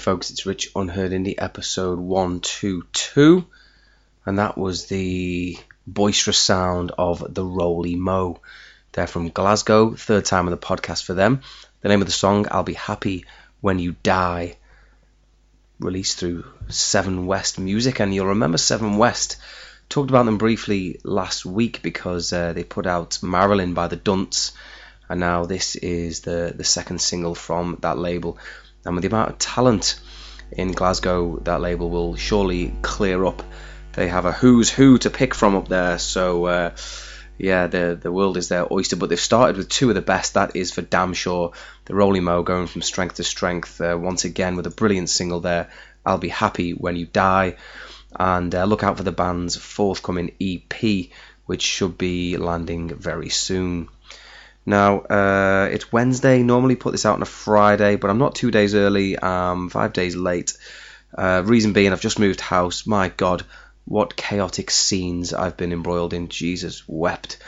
Folks? It's Rich Unheard Indie, episode 122, and that was the boisterous sound of the Roly Mo. They're from Glasgow, third time on the podcast for them. The name of the song, I'll Be Happy When You Die, released through Seven West Music, and you'll remember Seven West. Talked about them briefly last week because uh, they put out Marilyn by the Dunts, and now this is the, the second single from that label and with the amount of talent in Glasgow, that label will surely clear up. They have a who's who to pick from up there, so uh, yeah, the the world is their oyster. But they've started with two of the best. That is for damn sure. The Roly Mo going from strength to strength uh, once again with a brilliant single there. I'll be happy when you die, and uh, look out for the band's forthcoming EP, which should be landing very soon. Now, uh, it's Wednesday. Normally put this out on a Friday, but I'm not two days early. I'm five days late. Uh, reason being, I've just moved house. My God, what chaotic scenes I've been embroiled in. Jesus wept.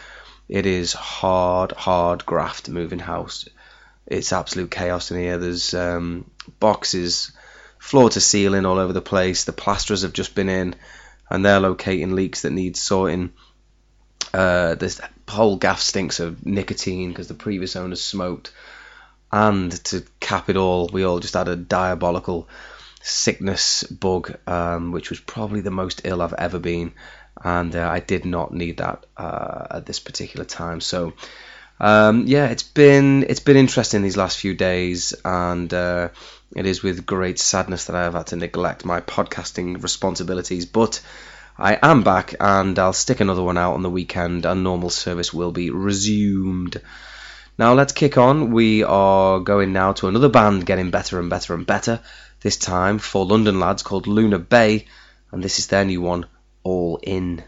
It is hard, hard graft moving house. It's absolute chaos in here. There's um, boxes, floor to ceiling all over the place. The plasterers have just been in, and they're locating leaks that need sorting. Uh, this whole gaff stinks of nicotine because the previous owners smoked. And to cap it all, we all just had a diabolical sickness bug, um, which was probably the most ill I've ever been. And uh, I did not need that uh, at this particular time. So, um, yeah, it's been it's been interesting these last few days, and uh, it is with great sadness that I have had to neglect my podcasting responsibilities. But I am back and I'll stick another one out on the weekend and normal service will be resumed. Now let's kick on. We are going now to another band getting better and better and better. This time for London lads called Luna Bay, and this is their new one, All In.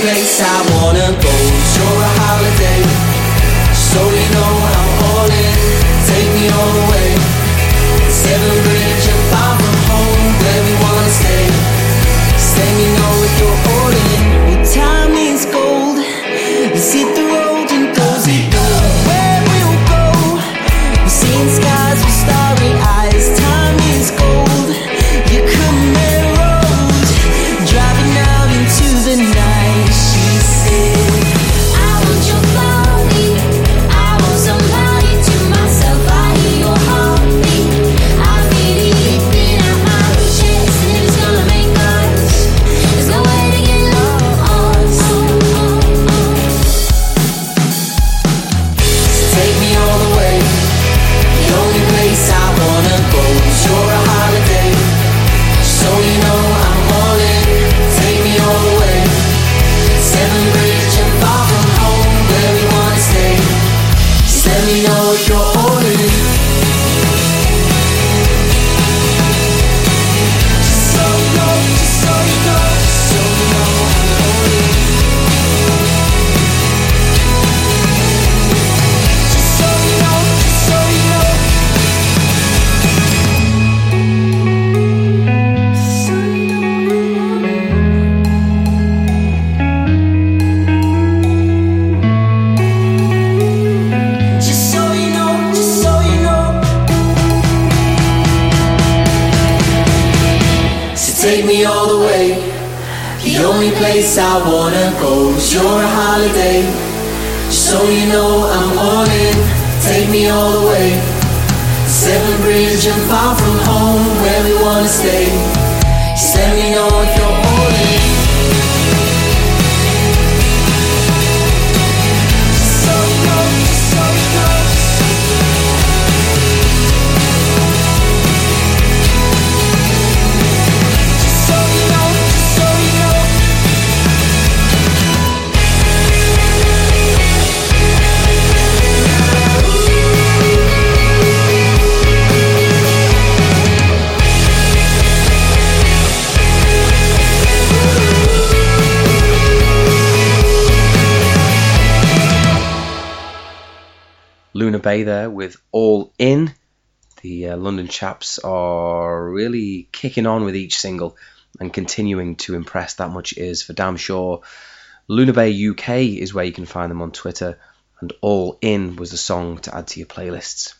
Place I wanna go. Take me all the way. The only place I wanna go is your holiday. So you know, I'm all in. Take me all the way. Seven Bridge and far from home, where we wanna stay. Just let me know if you're all in. Bay there with All In. The uh, London chaps are really kicking on with each single and continuing to impress. That much is for damn sure. Luna Bay UK is where you can find them on Twitter, and All In was the song to add to your playlists.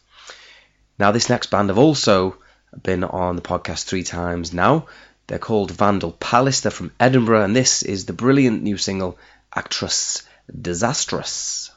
Now, this next band have also been on the podcast three times now. They're called Vandal Palace. They're from Edinburgh, and this is the brilliant new single, Actress Disastrous.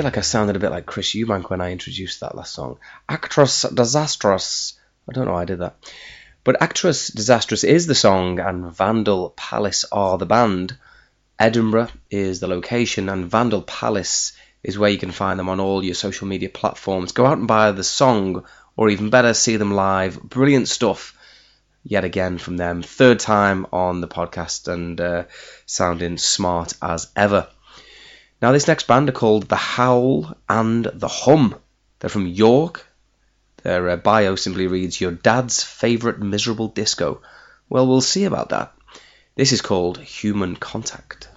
Feel like I sounded a bit like Chris Eubank when I introduced that last song. Actress Disastrous. I don't know why I did that. But Actress Disastrous is the song, and Vandal Palace are the band. Edinburgh is the location, and Vandal Palace is where you can find them on all your social media platforms. Go out and buy the song, or even better, see them live. Brilliant stuff, yet again, from them. Third time on the podcast, and uh, sounding smart as ever. Now, this next band are called The Howl and The Hum. They're from York. Their uh, bio simply reads, Your dad's favourite miserable disco. Well, we'll see about that. This is called Human Contact.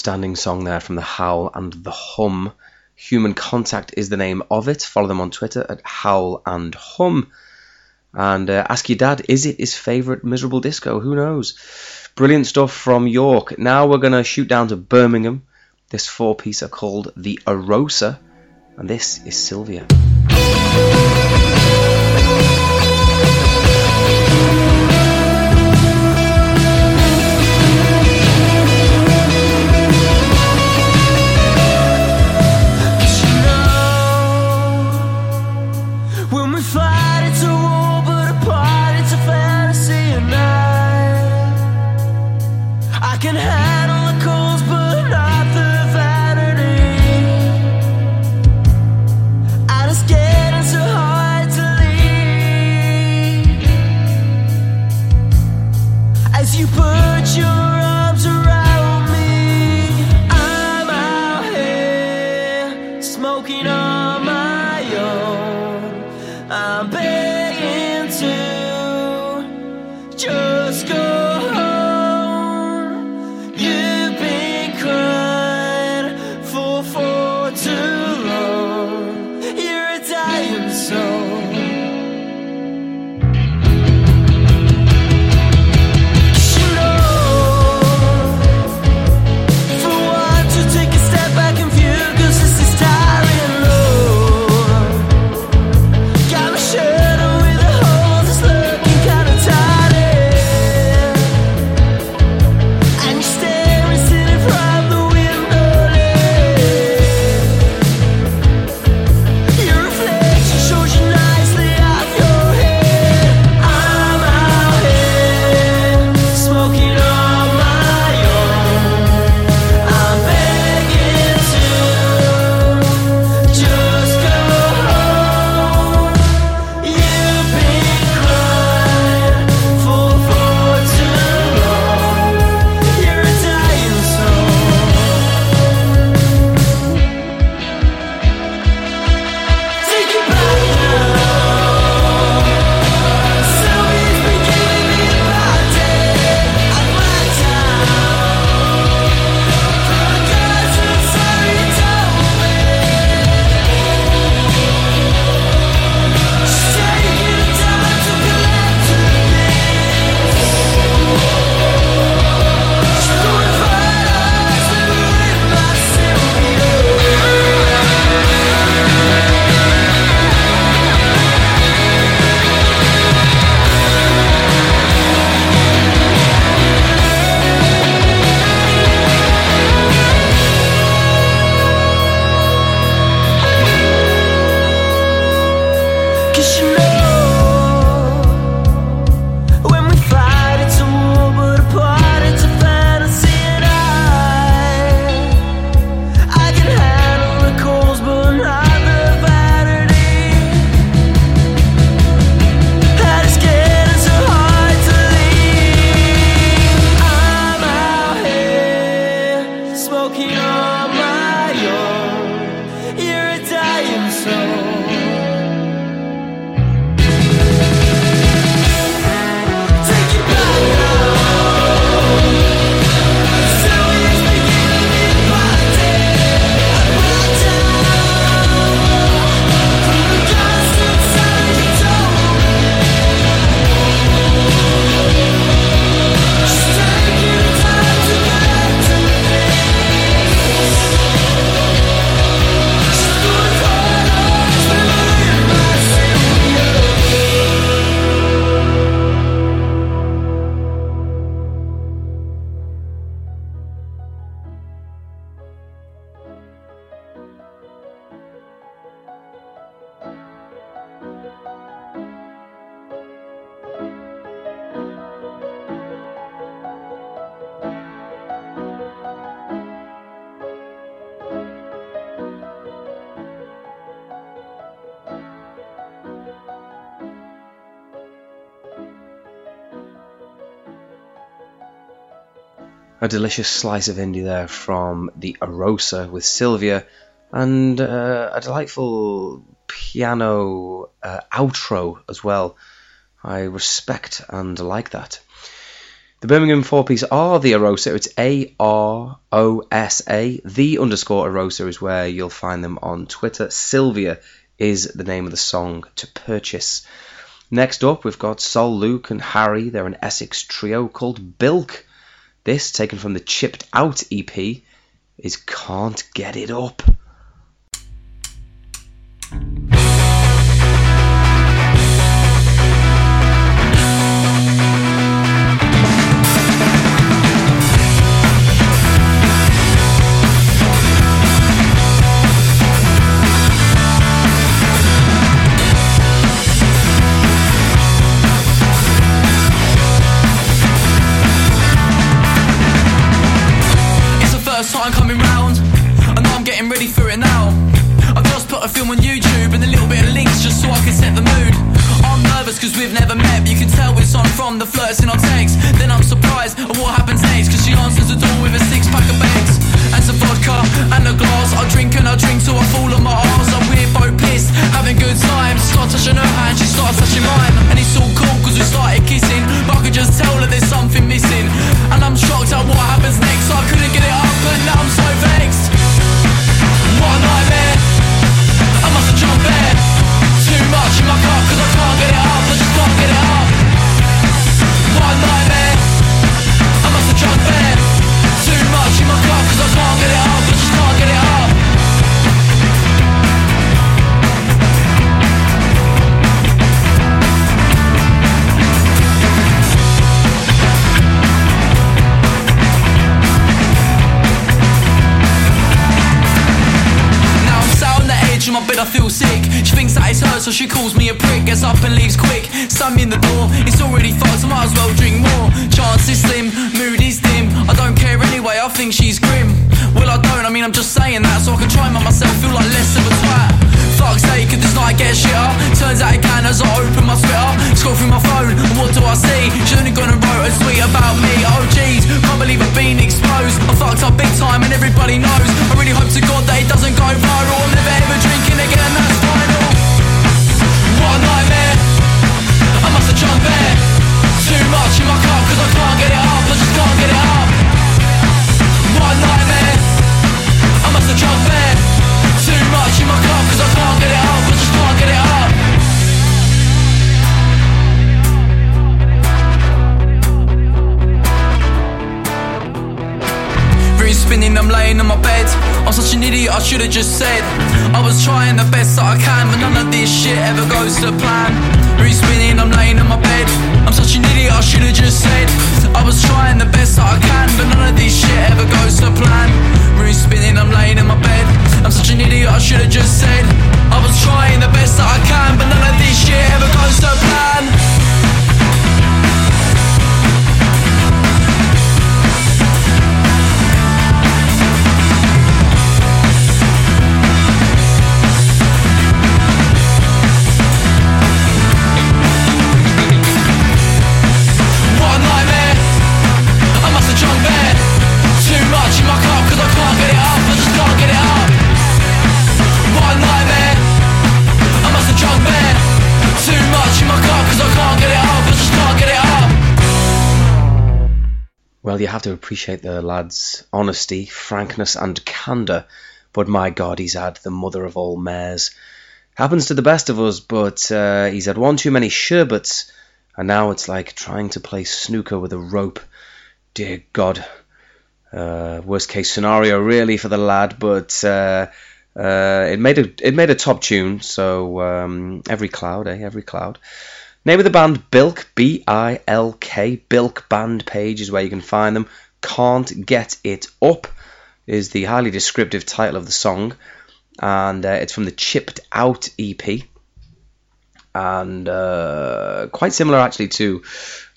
outstanding song there from The Howl and The Hum. Human Contact is the name of it. Follow them on Twitter at Howl and Hum. And uh, ask your dad, is it his favourite miserable disco? Who knows? Brilliant stuff from York. Now we're going to shoot down to Birmingham. This four piece are called The Arosa, and this is Sylvia. A delicious slice of indie there from the Arosa with Sylvia, and uh, a delightful piano uh, outro as well. I respect and like that. The Birmingham four piece are the Arosa. It's A R O S A. The underscore Arosa is where you'll find them on Twitter. Sylvia is the name of the song to purchase. Next up, we've got Sol Luke and Harry. They're an Essex trio called Bilk. This, taken from the Chipped Out EP, is Can't Get It Up. Till I fall on my arse. And we're both pissed, having good times. Start touching her hand, she starts touching mine. And it's all cool cause we started kissing, but I could just tell that there's she calls me a prick. Gets up and leaves quick. Slam in the door, it's already fucked, I might as well drink more. Chance is slim, mood is dim. I don't care anyway, I think she's grim. Well, I don't, I mean, I'm just saying that so I can try and make myself feel like less of a twat. Fuck's sake, could this night get shitter? Turns out it can as I open my Twitter. Scroll through my phone, and what do I see? She's only gone and wrote a tweet about me. Oh jeez, can't believe I've been exposed. I fucked up big time and everybody knows. I really hope to God that it doesn't go viral. Just said. Well, you have to appreciate the lad's honesty, frankness, and candour. But my God, he's had the mother of all mares. Happens to the best of us, but uh, he's had one too many sherbets, and now it's like trying to play snooker with a rope. Dear God. Uh, worst case scenario, really, for the lad, but uh, uh, it made a it made a top tune. So um, every cloud, eh? Every cloud. Name of the band Bilk, B I L K. Bilk band page is where you can find them. Can't Get It Up is the highly descriptive title of the song, and uh, it's from the Chipped Out EP. And uh, quite similar actually to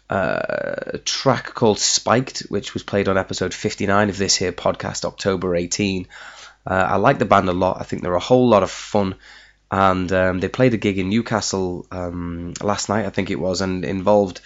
uh, a track called Spiked, which was played on episode 59 of this here podcast, October 18. Uh, I like the band a lot. I think they're a whole lot of fun and um, they played a gig in Newcastle um, last night, I think it was, and involved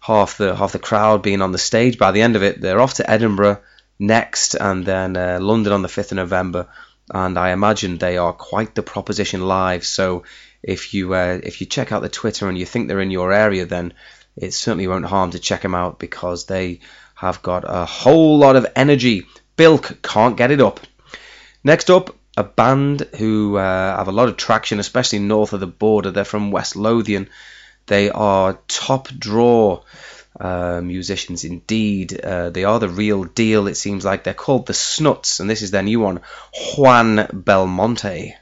half the half the crowd being on the stage. By the end of it, they're off to Edinburgh next, and then uh, London on the fifth of November. And I imagine they are quite the proposition live. So if you uh, if you check out the Twitter and you think they're in your area, then it certainly won't harm to check them out because they have got a whole lot of energy. Bilk can't get it up. Next up, a band who uh, have a lot of traction, especially north of the border. They're from West Lothian. They are top draw uh, musicians indeed. Uh, they are the real deal, it seems like. They're called the Snuts, and this is their new one, Juan Belmonte.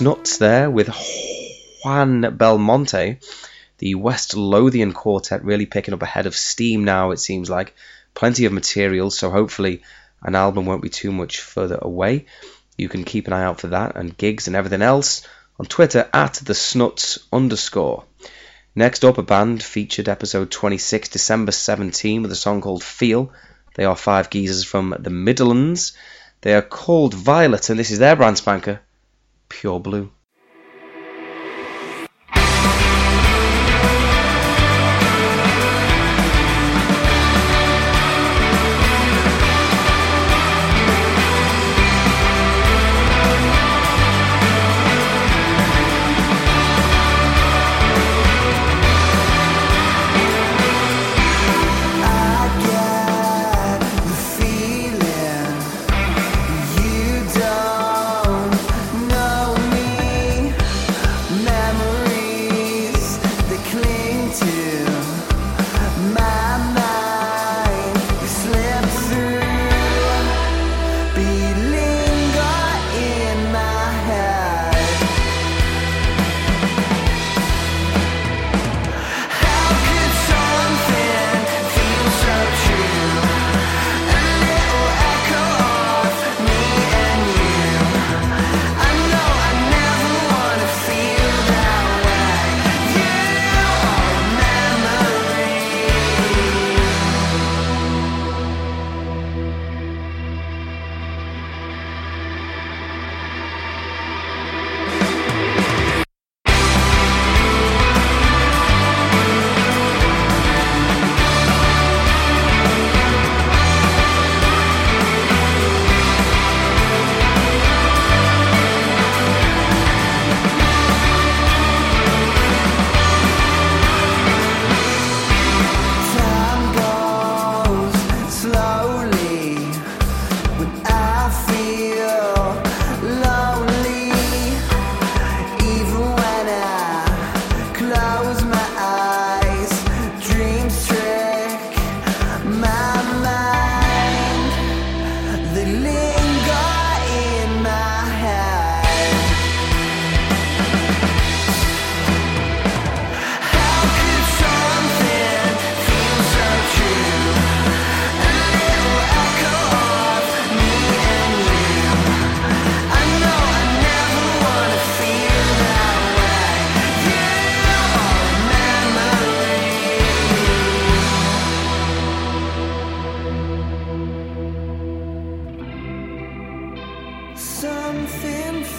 Snuts there with Juan Belmonte, the West Lothian quartet really picking up a head of steam now, it seems like. Plenty of material, so hopefully an album won't be too much further away. You can keep an eye out for that and gigs and everything else on Twitter at the Snuts underscore. Next up, a band featured episode 26, December 17, with a song called Feel. They are five geezers from the Midlands. They are called Violet, and this is their brand spanker, Pure Blue.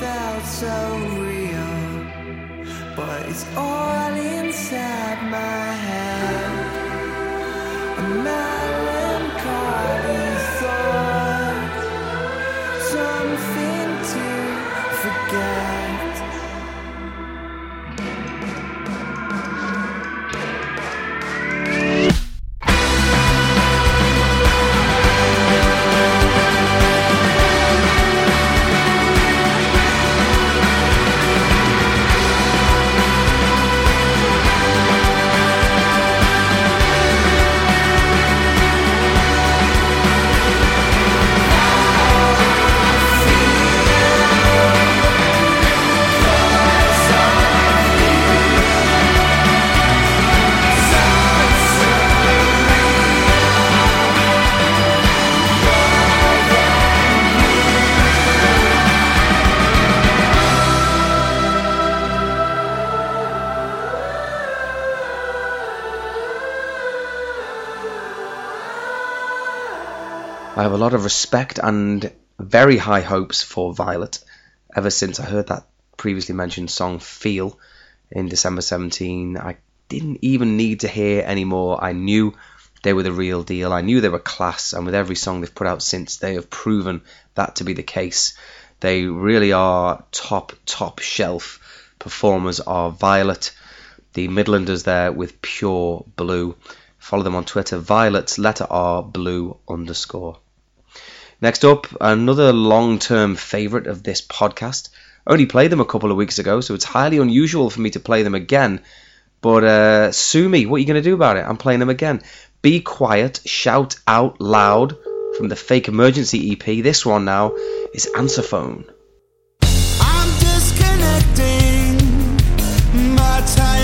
Felt so real, but it's all inside my head. Lot of respect and very high hopes for Violet ever since I heard that previously mentioned song Feel in December 17. I didn't even need to hear anymore. I knew they were the real deal. I knew they were class, and with every song they've put out since, they have proven that to be the case. They really are top, top shelf performers are Violet, the Midlanders there with Pure Blue. Follow them on Twitter, Violet's letter R blue underscore. Next up, another long term favourite of this podcast. Only played them a couple of weeks ago, so it's highly unusual for me to play them again. But uh, sue me, what are you going to do about it? I'm playing them again. Be quiet, shout out loud from the Fake Emergency EP. This one now is Answer Phone. I'm disconnecting my tired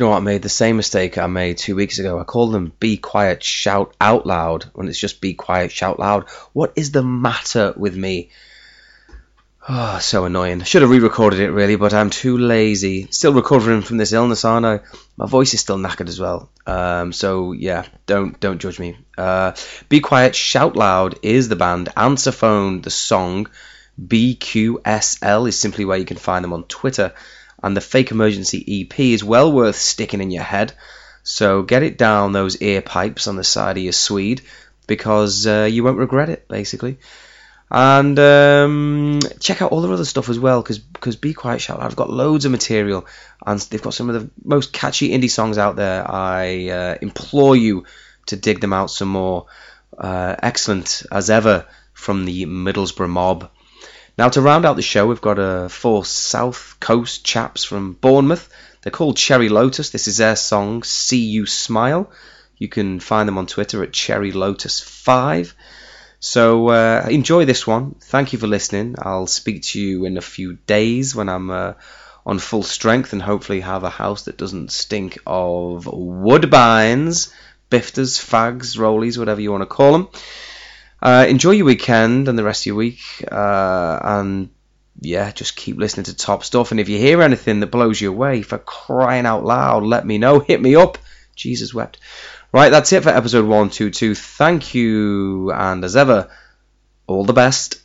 you know what? I made the same mistake I made two weeks ago. I called them "Be Quiet, Shout Out Loud" when it's just "Be Quiet, Shout Loud." What is the matter with me? Oh, so annoying. Should have re-recorded it really, but I'm too lazy. Still recovering from this illness, aren't I? My voice is still knackered as well. Um, so yeah, don't don't judge me. Uh, Be quiet, shout loud is the band. Answer phone, the song. BQSL is simply where you can find them on Twitter, and the Fake Emergency EP is well worth sticking in your head. So get it down those ear pipes on the side of your Swede because uh, you won't regret it, basically. And um, check out all their other stuff as well, because Be Quiet Shout I've got loads of material, and they've got some of the most catchy indie songs out there. I uh, implore you to dig them out some more. Uh, excellent as ever from the Middlesbrough mob. Now to round out the show, we've got uh, four South Coast chaps from Bournemouth. They're called Cherry Lotus. This is their song "See You Smile." You can find them on Twitter at Cherry Lotus Five. So uh, enjoy this one. Thank you for listening. I'll speak to you in a few days when I'm uh, on full strength and hopefully have a house that doesn't stink of woodbines, bifters, fags, rollies, whatever you want to call them. Uh, enjoy your weekend and the rest of your week. Uh, and yeah, just keep listening to top stuff. And if you hear anything that blows you away, for crying out loud, let me know. Hit me up. Jesus wept. Right, that's it for episode 122. Thank you, and as ever, all the best.